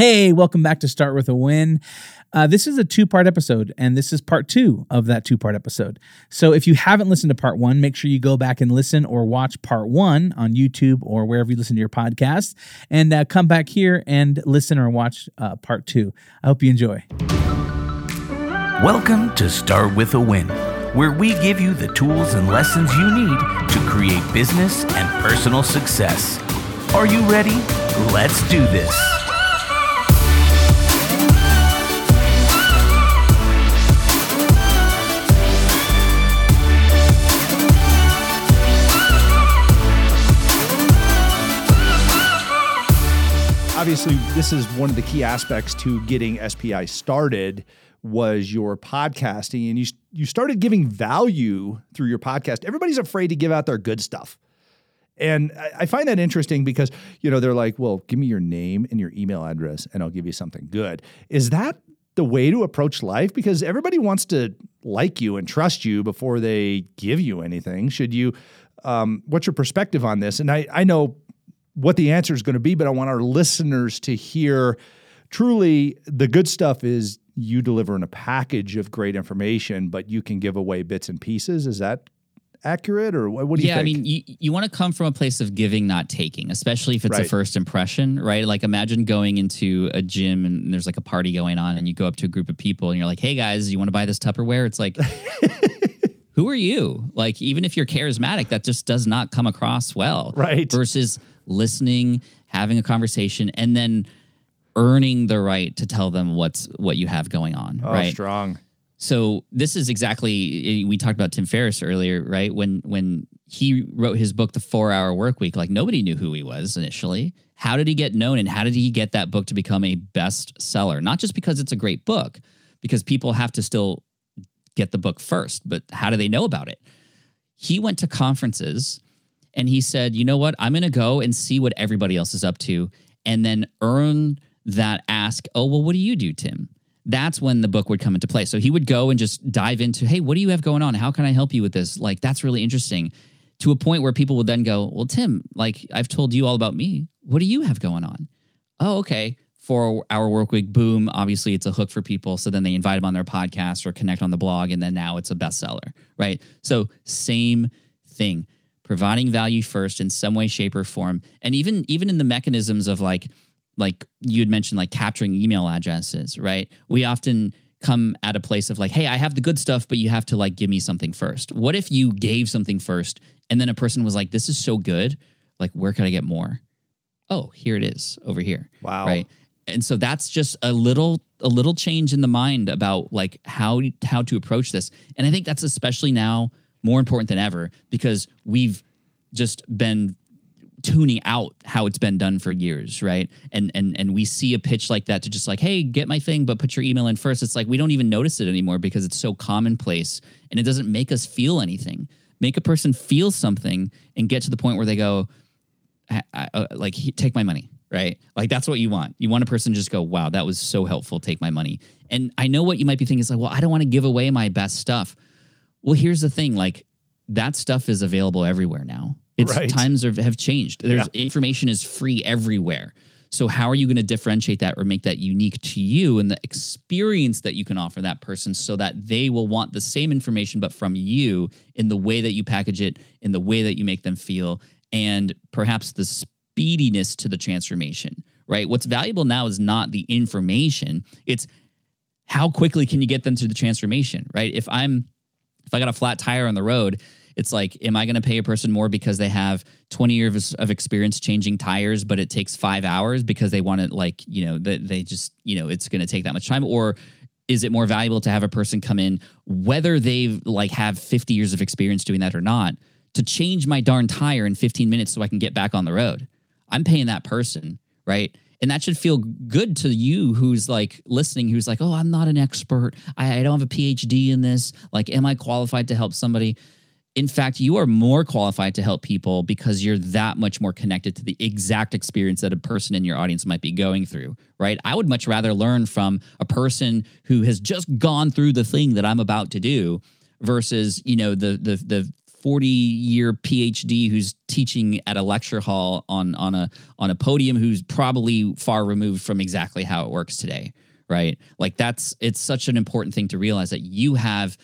Hey, welcome back to Start with a Win. Uh, this is a two part episode, and this is part two of that two part episode. So if you haven't listened to part one, make sure you go back and listen or watch part one on YouTube or wherever you listen to your podcast, and uh, come back here and listen or watch uh, part two. I hope you enjoy. Welcome to Start with a Win, where we give you the tools and lessons you need to create business and personal success. Are you ready? Let's do this. Obviously this is one of the key aspects to getting SPI started was your podcasting and you you started giving value through your podcast. Everybody's afraid to give out their good stuff. And I, find that interesting because, you know, they're like, well, give me your name and your email address and I'll give you something good. Is that the way to approach life? Because everybody wants to like you and trust you before they give you anything. Should you, um, what's your perspective on this? And I, I know what the answer is going to be, but I want our listeners to hear truly the good stuff is you deliver in a package of great information, but you can give away bits and pieces. Is that accurate or what, do you yeah, think? I mean, you, you want to come from a place of giving, not taking, especially if it's right. a first impression, right? Like imagine going into a gym and there's like a party going on and you go up to a group of people and you're like, hey guys, you want to buy this Tupperware? It's like, who are you? Like, even if you're charismatic, that just does not come across well. Right. Versus listening, having a conversation, and then earning the right to tell them what's what you have going on. Oh, right. Strong. So this is exactly eh, we talked about Tim Ferriss earlier, right? When when he wrote his book, The Four Hour Work Week, like nobody knew who he was initially. How did he get known, and how did he get that book to become a bestseller? Not just because it's a great book, because people have to still get the book first, but how do they know about it? He went to conferences and he said, you know what? I'm going to go and see what everybody else is up to and then earn that ask, oh, well, what do you do, Tim? That's when the book would come into play. So he would go and just dive into, hey, what do you have going on? How can I help you with this? Like, that's really interesting to a point where people would then go, well, Tim, like, I've told you all about me. What do you have going on? Oh, okay. Four hour work week, boom. Obviously, it's a hook for people. So then they invite them on their podcast or connect on the blog. And then now it's a bestseller, right? So, same thing providing value first in some way shape or form. And even even in the mechanisms of like like you had mentioned like capturing email addresses right? We often come at a place of like hey i have the good stuff but you have to like give me something first. What if you gave something first and then a person was like this is so good like where can i get more? Oh here it is over here. Wow. Right? And so that's just a little a little change in the mind about like how how to approach this. And i think that's especially now more important than ever because we've just been tuning out how it's been done for years, right? And and and we see a pitch like that to just like, hey, get my thing, but put your email in first. It's like we don't even notice it anymore because it's so commonplace and it doesn't make us feel anything. Make a person feel something and get to the point where they go, I, I, uh, like, take my money, right? Like that's what you want. You want a person to just go, wow, that was so helpful. Take my money. And I know what you might be thinking is like, well, I don't want to give away my best stuff. Well, here's the thing like that stuff is available everywhere now. It's right. times are, have changed. There's yeah. information is free everywhere. So how are you going to differentiate that or make that unique to you and the experience that you can offer that person so that they will want the same information but from you in the way that you package it, in the way that you make them feel and perhaps the speediness to the transformation, right? What's valuable now is not the information, it's how quickly can you get them through the transformation, right? If I'm if I got a flat tire on the road, it's like, am I going to pay a person more because they have 20 years of experience changing tires, but it takes five hours because they want to, like, you know, that they just, you know, it's going to take that much time? Or is it more valuable to have a person come in, whether they like have 50 years of experience doing that or not, to change my darn tire in 15 minutes so I can get back on the road? I'm paying that person, right? And that should feel good to you who's like listening who's like oh i'm not an expert. I, I, don't have a phd in this. Like am i qualified to help somebody? In fact you are more qualified to help people because you're that much more connected to the exact experience that a person in your audience might be going through right? I would much rather learn from a person who has just gone through the thing that i'm about to do versus you know the the the 40 year PhD who's teaching at a lecture hall on on a on a podium who's probably far removed from exactly how it works today, right? Like that's it's such an important thing to realize that you have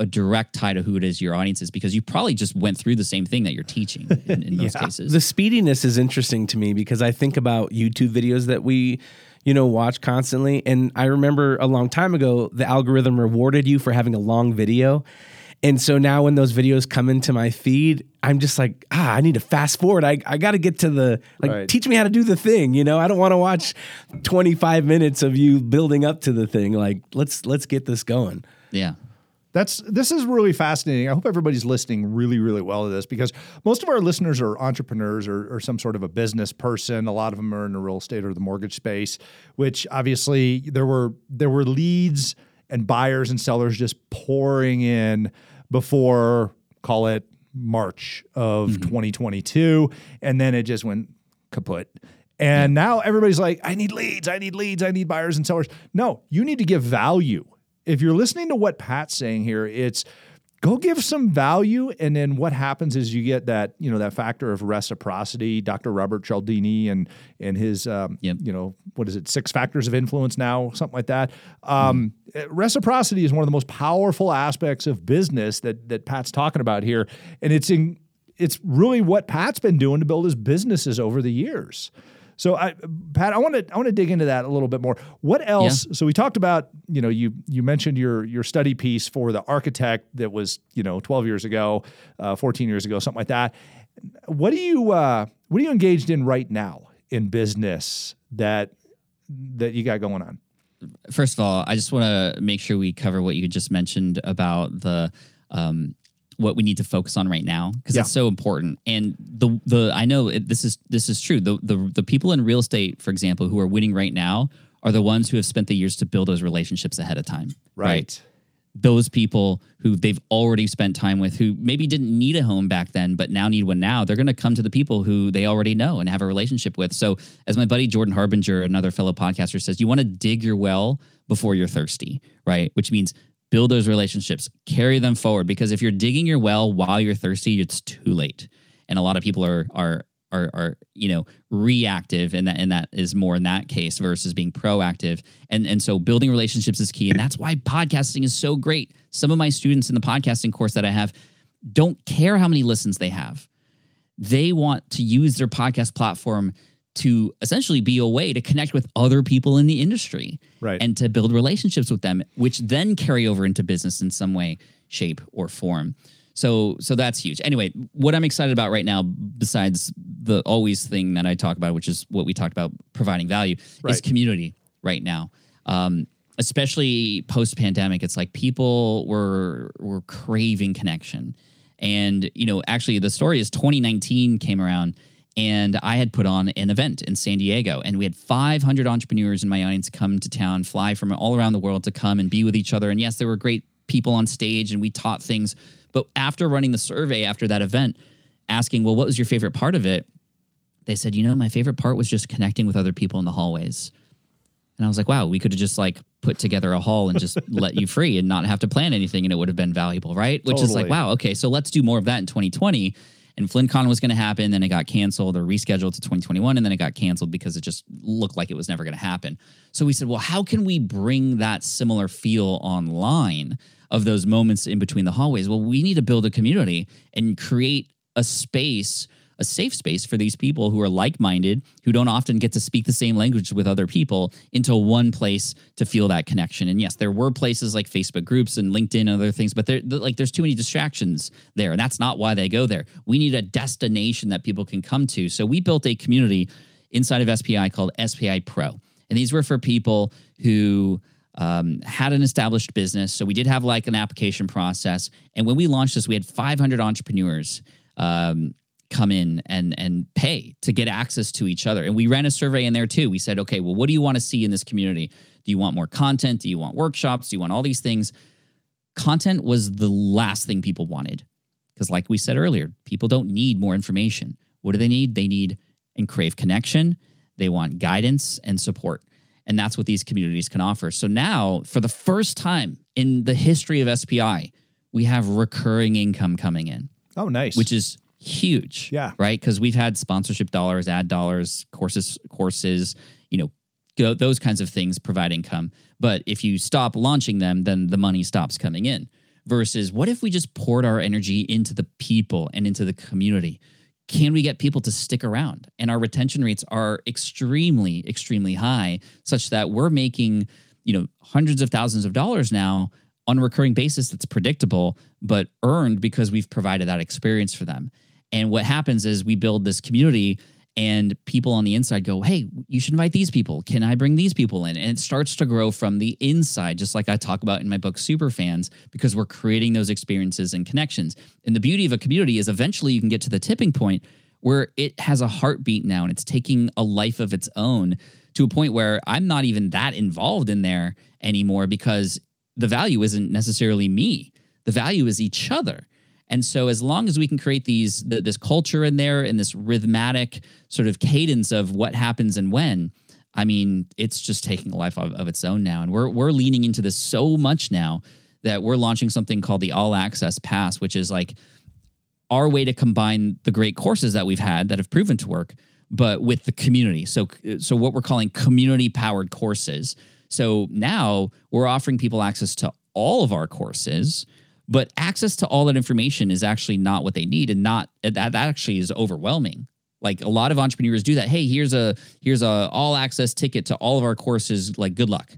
a direct tie to who it is your audience is because you probably just went through the same thing that you're teaching in, in most cases. The speediness is interesting to me because I think about YouTube videos that we, you know, watch constantly. And I remember a long time ago, the algorithm rewarded you for having a long video. And so now when those videos come into my feed, I'm just like, ah, I need to fast forward. I, I got to get to the, like, Right. teach me how to do the thing. You know, I don't want to watch 25 minutes of you building up to the thing. Like, let's, let's get this going. yeah. That's this is really fascinating. I hope everybody's listening really, really well to this because most of our listeners are entrepreneurs or, or some sort of a business person. A lot of them are in the real estate or the mortgage space, which obviously there were there were leads and buyers and sellers just pouring in before call it March of mm-hmm. 2022, and then it just went kaput. And now everybody's like, I need leads, I need leads, I need buyers and sellers. No, you need to give value. If you're listening to what Pat's saying here, it's go give some value. And then what happens is you get that, you know, that factor of reciprocity. Dr. Robert Cialdini and and his um, Yep. you know, what is it, six factors of influence now, something like that. Um, uh, Reciprocity is one of the most powerful aspects of business that that Pat's talking about here. And it's in it's really what Pat's been doing to build his businesses over the years. So, I, Pat, I want to I want to dig into that a little bit more. What else? So we talked about you know you you mentioned your your study piece for the architect that was you know 12 years ago, uh, 14 years ago, something like that. What do you uh, what are you engaged in right now in business that that you got going on? first of all, I just want to make sure we cover what you just mentioned about the um, what we need to focus on right now because Yeah. it's so important. And the the I know it, this is this is true. The, the the people in real estate, for example, who are winning right now are the ones who have spent the years to build those relationships ahead of time. Right. Those people who they've already spent time with, who maybe didn't need a home back then, but now need one now, they're going to come to the people who they already know and have a relationship with. So, as my buddy Jordan Harbinger, another fellow podcaster, says, you want to dig your well before you're thirsty, right? Which means build those relationships, carry them forward. Because if you're digging your well while you're thirsty, it's too late. And a lot of people are are are, are you know reactive and that and that is more in that case versus being proactive and and so building relationships is key and that's why podcasting is so great some of my students in the podcasting course that i have don't care how many listens they have they want to use their podcast platform to essentially be a way to connect with other people in the industry Right. and to build relationships with them which then carry over into business in some way shape or form. So so that's huge. Anyway what i'm excited about right now besides the always thing that i talk about which is what we talked about providing value is community right now. Um, especially post pandemic it's like people were were craving connection. And you know actually the story is 2019 came around and i had put on an event in san diego and we had 500 entrepreneurs in my audience come to town fly from all around the world to come and be with each other. And yes there were great people on stage and we taught things. But after running the survey after that event asking well what was your favorite part of it? they said you know my favorite part was just connecting with other people in the hallways. And I was like, wow, we could have just like put together a hall and just let you free and not have to plan anything and it would have been valuable, right? Which is like, wow, okay, so let's do more of that in 2020. And FlynnCon was going to happen, then it got canceled or rescheduled to 2021, and then it got canceled because it just looked like it was never going to happen. So we said, well, how can we bring that similar feel online of those moments in between the hallways? Well, we need to build a community and create a space a safe space for these people who are like-minded who don't often get to speak the same language with other people into one place to feel that connection and yes there were places like facebook groups and linkedin and other things but there like there's too many distractions there and that's not why they go there we need a destination that people can come to so we built a community inside of spi called spi pro and these were for people who um, had an established business. So we did have like an application process. And when we launched this, we had 500 entrepreneurs um, come in and and pay to get access to each other. And we ran a survey in there too. We said, okay, well, what do you want to see in this community? Do you want more content? Do you want workshops? Do you want all these things? Content was the last thing people wanted. Because, like we said earlier, people don't need more information. What do they need? They need and crave connection. They want guidance and support. And that's what these communities can offer. So now, for the first time in the history of SPI, we have recurring income coming in. Oh, nice. which is huge. Yeah. Right. Because we've had sponsorship dollars, ad dollars, courses, courses, you know, go, those kinds of things provide income. But if you stop launching them, then the money stops coming in. Versus what if we just poured our energy into the people and into the community? Can we get people to stick around? And our retention rates are extremely, extremely high, such that we're making, you know, hundreds of thousands of dollars now on a recurring basis that's predictable, but earned because we've provided that experience for them. And what happens is we build this community and people on the inside go, Hey, you should invite these people. Can I bring these people in? And it starts to grow from the inside, just like I talk about in my book, Super Fans, because we're creating those experiences and connections. And the beauty of a community is eventually you can get to the tipping point where it has a heartbeat now and it's taking a life of its own to a point where I'm not even that involved in there anymore because the value isn't necessarily me. The value is each other. And so, as long as we can create these th- this culture in there and this rhythmic sort of cadence of what happens and when, I mean, it's just taking a life of, of its own now. And we're we're leaning into this so much now that we're launching something called the All Access Pass, which is like our way to combine the great courses that we've had that have proven to work, but with the community. So, so what we're calling community powered courses. So now we're offering people access to all of our courses but access to all that information is actually not what they need and not that, that actually is overwhelming. Like a lot of entrepreneurs do that. Hey here's a here's a all access ticket to all of our courses. Like good luck.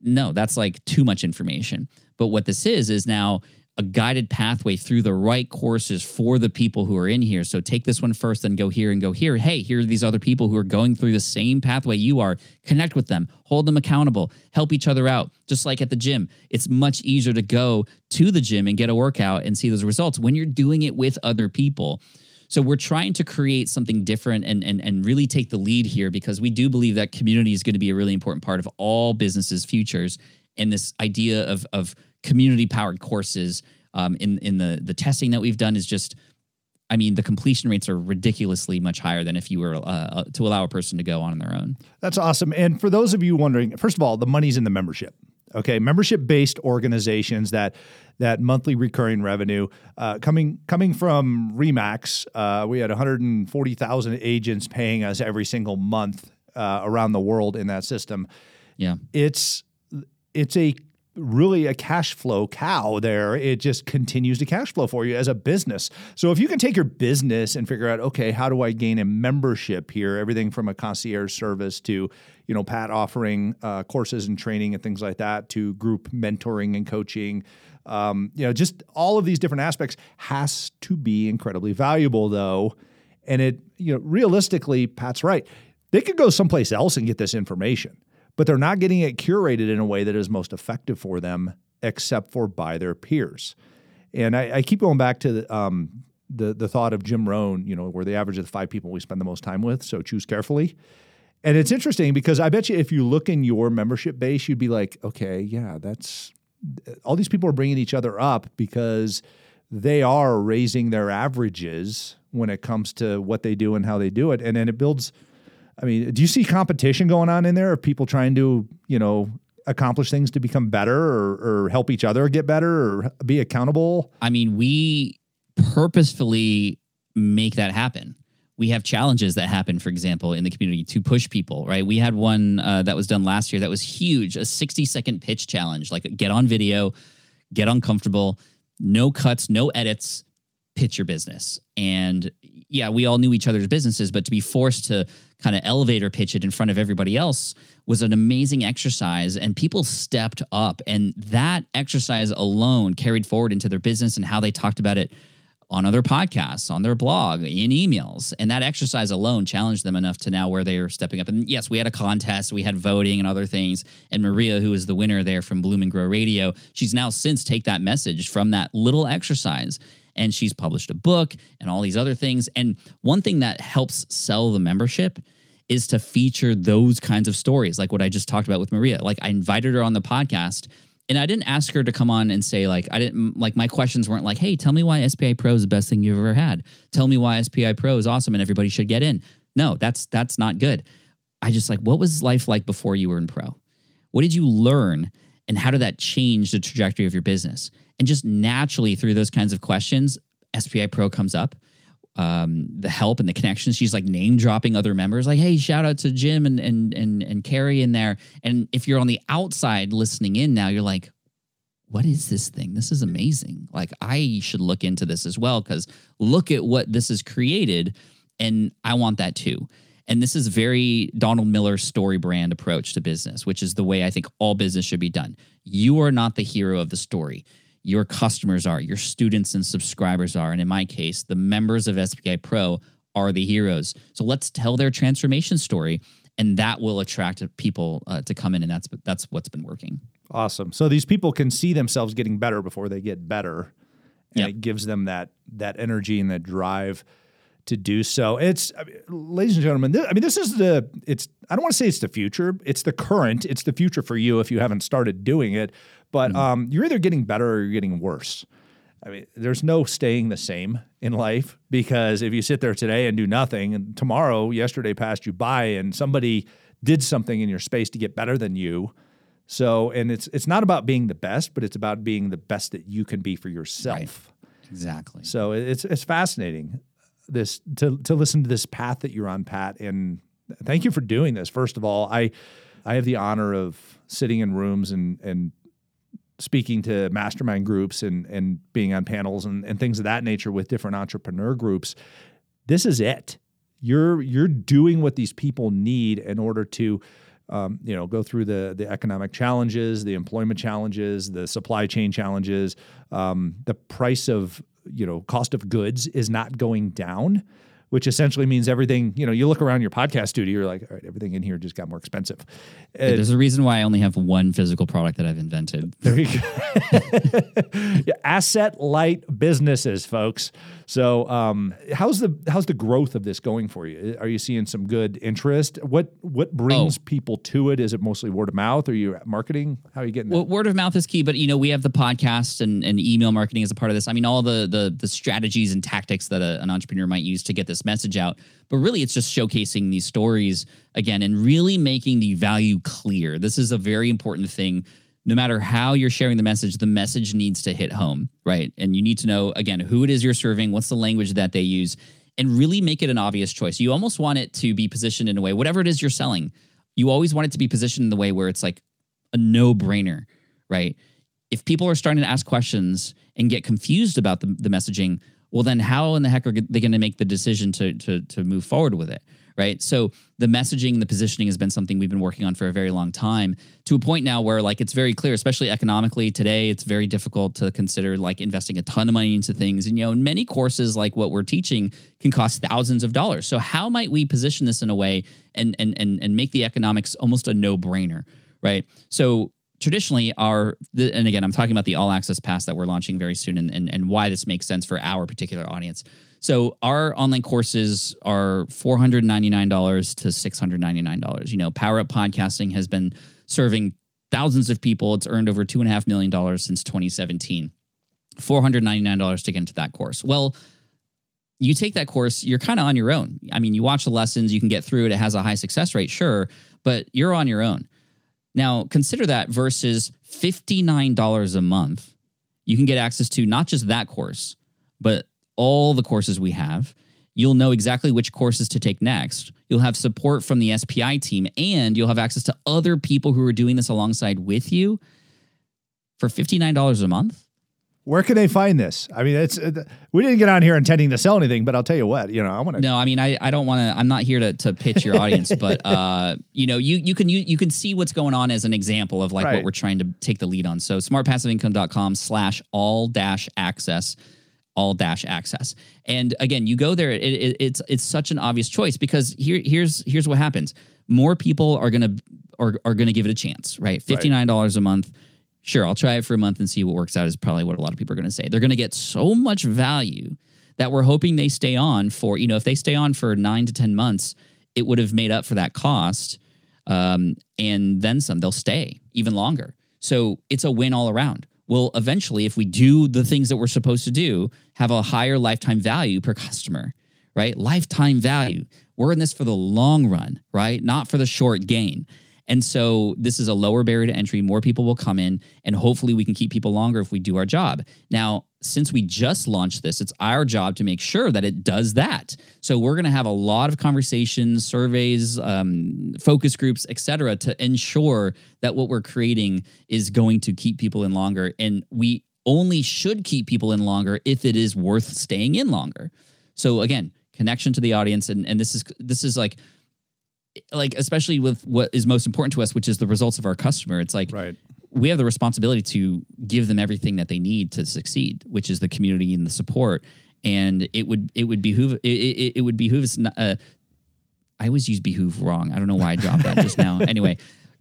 No that's like too much information. But what this is is now a guided pathway through the right courses for the people who are in here. So take this one first, then go here and go here. Hey, here are these other people who are going through the same pathway you are. Connect with them, hold them accountable, help each other out. Just like at the gym, it's much easier to go to the gym and get a workout and see those results when you're doing it with other people. So we're trying to create something different and, and, and really take the lead here because we do believe that community is going to be a really important part of all businesses' futures. And this idea of, of community powered courses um, in in the the testing that we've done is just I mean, the completion rates are ridiculously much higher than if you were uh, to allow a person to go on their own. That's awesome. And for those of you wondering, first of all, the money's in the membership. Okay, membership-based organizations that that monthly recurring revenue uh, coming coming from Remax. Uh, we had 140,000 agents paying us every single month uh, around the world in that system. Yeah, it's it's a really a cash flow cow there. It just continues to cash flow for you as a business. So if you can take your business and figure out, okay, how do I gain a membership here? Everything from a concierge service to, you know, Pat offering uh, courses and training and things like that to group mentoring and coaching. Um, you know, just all of these different aspects has to be incredibly valuable though. And it, you know, realistically, Pat's right. They could go someplace else and get this information but they're not getting it curated in a way that is most effective for them, except for by their peers. And I, I keep going back to the, um, the the thought of Jim Rohn, you know, where the average of the five people we spend the most time with. So choose carefully. And it's interesting because I bet you if you look in your membership base, you'd be like, okay, yeah, that's all these people are bringing each other up because they are raising their averages when it comes to what they do and how they do it. And then it builds I mean, do you see competition going on in there? Are people trying to, you know, accomplish things to become better or, or help each other get better or be accountable? I mean, we purposefully make that happen. We have challenges that happen, for example, in the community to push people, right? We had one uh, that was done last year that was huge a 60 second pitch challenge, like get on video, get uncomfortable, no cuts, no edits, pitch your business. And yeah, we all knew each other's businesses, but to be forced to kind of elevator pitch it in front of everybody else was an amazing exercise and people stepped up and that exercise alone carried forward into their business and how they talked about it on other podcasts, on their blog, in emails. And that exercise alone challenged them enough to now where they are stepping up. And yes, we had a contest, we had voting and other things. And Maria, who is the winner there from Bloom and Grow Radio, she's now since take that message from that little exercise and she's published a book and all these other things. And one thing that helps sell the membership is to feature those kinds of stories, like what I just talked about with Maria. Like I invited her on the podcast and I didn't ask her to come on and say like I didn't like my questions weren't like, "Hey, tell me why SPI Pro is the best thing you've ever had. Tell me why SPI Pro is awesome and everybody should get in." No, that's that's not good. I just like, what was life like before you were in pro? What did you learn and how did that change the trajectory of your business? And just naturally through those kinds of questions, SPI Pro comes up, um, the help and the connections. She's like name dropping other members, like, "Hey, shout out to Jim and and and and Carrie in there." And if you're on the outside listening in now, you're like, "What is this thing? This is amazing! Like, I should look into this as well because look at what this has created, and I want that too." And this is very Donald Miller StoryBrand approach to business, which is the way I think all business should be done. You are not the hero of the story your customers are, your students and subscribers are. And in my case, the members of SPI Pro are the heroes. So let's tell their transformation story, and that will attract people uh, to come in. And that's that's what's been working. Awesome. So these people can see themselves getting better before they get better, and Yep. it gives them that that energy and that drive to do so. It's, I mean, ladies and gentlemen. This, I mean, this is the. It's. I don't want to say it's the future. It's the current. It's the future for you if you haven't started doing it. But um, you're either getting better or you're getting worse. I mean, there's no staying the same in life because if you sit there today and do nothing, and tomorrow, yesterday passed you by, and somebody did something in your space to get better than you. So, and it's it's not about being the best, but it's about being the best that you can be for yourself. Exactly. So it's it's fascinating this to to listen to this path that you're on, Pat. And thank you for doing this. First of all, I I have the honor of sitting in rooms and and speaking to mastermind groups and and being on panels and, and things of that nature with different entrepreneur groups. This is it. You're you're doing what these people need in order to um, you know, go through the the economic challenges, the employment challenges, the supply chain challenges. Um, the price of you know cost of goods is not going down, which essentially means everything. You know, you look around your podcast studio, you're like, all right, everything in here just got more expensive. There's a reason why I only have one physical product that I've invented. there you go. yeah, asset light businesses, folks. So, um, how's the how's the growth of this going for you? Are you seeing some good interest? What what brings Oh. people to it? Is it mostly word of mouth? Are you marketing? How are you getting that? Well, word of mouth is key, but you know we have the podcast and, and email marketing as a part of this. I mean, all the the the strategies and tactics that a, an entrepreneur might use to get this message out. But really, it's just showcasing these stories again and really making the value clear. This is a very important thing. No matter how you're sharing the message, the message needs to hit home, right? And you need to know again who it is you're serving, what's the language that they use, and really make it an obvious choice. You almost want it to be positioned in a way, whatever it is you're selling, you always want it to be positioned in the way where it's like a no brainer, right? If people are starting to ask questions and get confused about the, the messaging, well, then how in the heck are they going to make the decision to, to, to move forward with it, right? So the messaging, the positioning has been something we've been working on for a very long time to a point now where like it's very clear, especially economically today, it's very difficult to consider like investing a ton of money into things. And, you know, in many courses like what we're teaching can cost thousands of dollars. So how might we position this in a way and, and, and, and make the economics almost a no brainer, right? So traditionally our and again i'm talking about the all access pass that we're launching very soon and, and, and why this makes sense for our particular audience so our online courses are $499 to $699 you know power up podcasting has been serving thousands of people it's earned over $2.5 million since 2017 $499 to get into that course well you take that course, you're kind of on your own. I mean, you watch the lessons, you can get through it. It has a high success rate, sure, but you're on your own. Now, consider that versus $59 a month. You can get access to not just that course, but all the courses we have. You'll know exactly which courses to take next. You'll have support from the SPI team, and you'll have access to other people who are doing this alongside with you for $59 a month. Where can they find this? I mean, it's uh, we didn't get on here intending to sell anything, but I'll tell you what, you know, I want to. No, I mean, I, I don't want to. I'm not here to, to pitch your audience, but uh, you know, you you can you, you can see what's going on as an example of like Right. what we're trying to take the lead on. So smartpassiveincome.com slash all dash access, all dash access, and again, you go there. It, it, it's it's such an obvious choice because here here's here's what happens. More people are gonna are, are gonna give it a chance, right? Fifty nine dollars a month. Sure, I'll try it for a month and see what works out. Is probably what a lot of people are going to say. They're going to get so much value that we're hoping they stay on for, you know, if they stay on for nine to 10 months, it would have made up for that cost. Um, and then some, they'll stay even longer. So it's a win all around. We'll eventually, if we do the things that we're supposed to do, have a higher lifetime value per customer, right? Lifetime value. We're in this for the long run, right? Not for the short gain. And so this is a lower barrier to entry. More people will come in, and hopefully we can keep people longer if we do our job. Now, since we just launched this, it's our job to make sure that it does that. So we're going to have a lot of conversations, surveys, um, focus groups, et cetera, to ensure that what we're creating is going to keep people in longer. And we only should keep people in longer if it is worth staying in longer. So again, connection to the audience, and and this is this is like like especially with what is most important to us which is the results of our customer it's like Right. We have the responsibility to give them everything that they need to succeed which is the community and the support. And it would it would behoove it, it, it would behoove us uh, i always use behoove wrong. I don't know why i dropped that just now. Anyway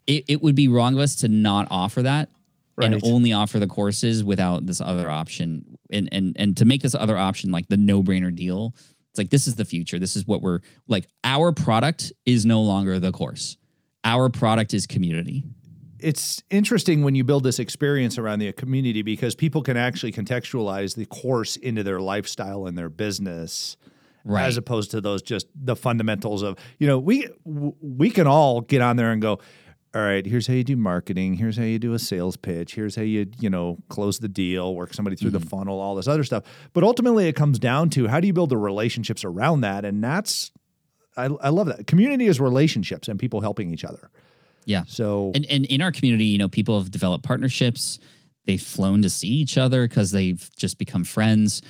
it, it would be wrong of us to not offer that Right. and only offer the courses without this other option. And and and to make this other option like the no-brainer deal it's like this is the future. This is what we're like our product is no longer the course. Our product is community it's interesting when you build this experience around the community because people can actually contextualize the course into their lifestyle and their business Right. as opposed to those just the fundamentals of you know we we can all get on there and go all right here's how you do marketing. Here's how you do a sales pitch. Here's how you you know close the deal work somebody through the mm-hmm. funnel all this other stuff. But ultimately it comes down to how do you build the relationships around that? And that's I, I love that. Community is relationships and people helping each other yeah. So and, and in our community you know people have developed partnerships. They've flown to see each other because they've just become friends.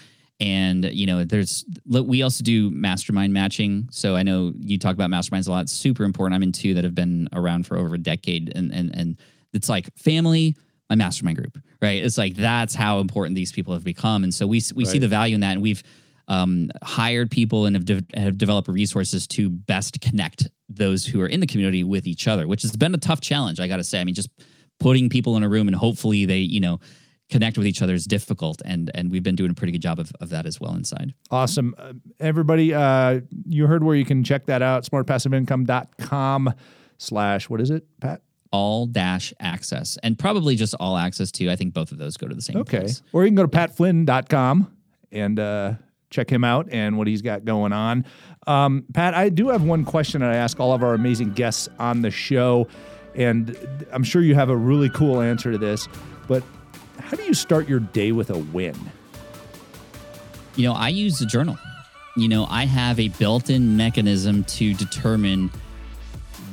And you know there's we also do mastermind matching. So i know you talk about masterminds a lot. It's super important. I'm in two that have been around for over a decade. And and and it's like family my mastermind group right? It's like that's how important these people have become. And so we we see the value in that. And we've um, hired people and have, de- have developed resources to best connect those who are in the community with each other, which has been a tough challenge. I got to say, I mean, just putting people in a room and hopefully they, you know, connect with each other is difficult. And, and we've been doing a pretty good job of, of that as well inside. Awesome. Uh, everybody, uh, you heard where you can check that out, smartpassiveincome.com slash, what is it, Pat? All dash access and probably just all access too. I think both of those go to the same Okay. place. Or you can go to patflynn.com and uh, check him out and what he's got going on. Um, Pat, I do have one question that I ask all of our amazing guests on the show. And I'm sure you have a really cool answer to this, but how do you start your day with a win? You know, I use a journal. You know, I have a built in mechanism to determine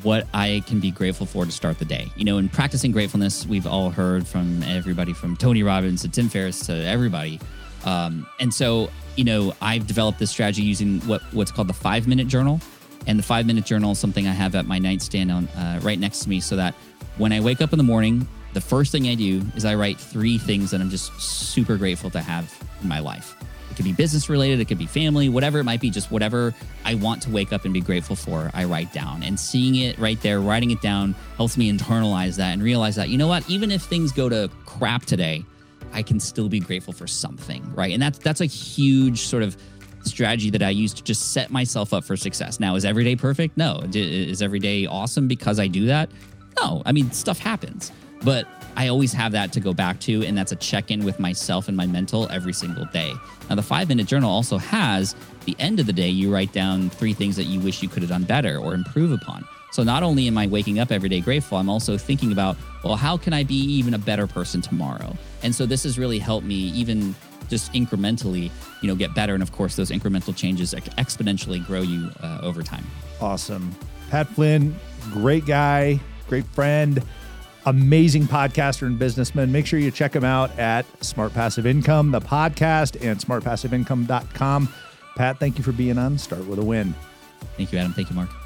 what I can be grateful for to start the day. You know, in practicing gratefulness, we've all heard from everybody from Tony Robbins to Tim Ferriss to everybody. Um, and so, you know, I've developed this strategy using what what's called the five minute journal. And the five minute journal is something I have at my nightstand on uh, right next to me so that when I wake up in the morning, the first thing I do is I write three things that I'm just super grateful to have in my life. It could be business related, it could be family, whatever it might be, just whatever I want to wake up and be grateful for, I write down. And seeing it right there, writing it down helps me internalize that and realize that, you know what, even if things go to crap today, I can still be grateful for something, right? And that's that's a huge sort of strategy that I use to just set myself up for success. Now, is every day perfect? No. Is every day awesome because I do that? No. I mean, stuff happens, but I always have that to go back to, and that's a check in with myself and my mental every single day. Now, the five minute journal also has the end of the day, you write down three things that you wish you could have done better or improve upon. So not only am I waking up every day grateful, I'm also thinking about, well, how can I be even a better person tomorrow? And so this has really helped me even just incrementally, you know, get better. And of course, those incremental changes exponentially grow you uh, over time. Awesome. Pat Flynn, great guy, great friend, amazing podcaster and businessman. Make sure you check him out at Smart Passive Income, the podcast, and smartpassiveincome.com. Pat, thank you for being on Start with a Win. Thank you, Adam. Thank you, Mark.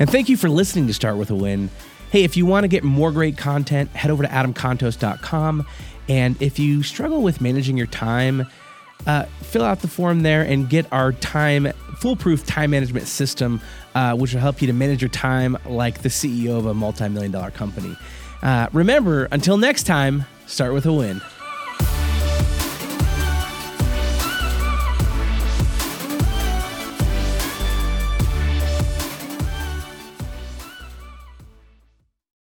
And thank you for listening to Start with a Win. Hey, if you want to get more great content, head over to adamcontos.com. And if you struggle with managing your time, uh, fill out the form there and get our time foolproof time management system, uh, which will help you to manage your time like the CEO of a multi million dollar company. Uh, remember, until next time, start with a win.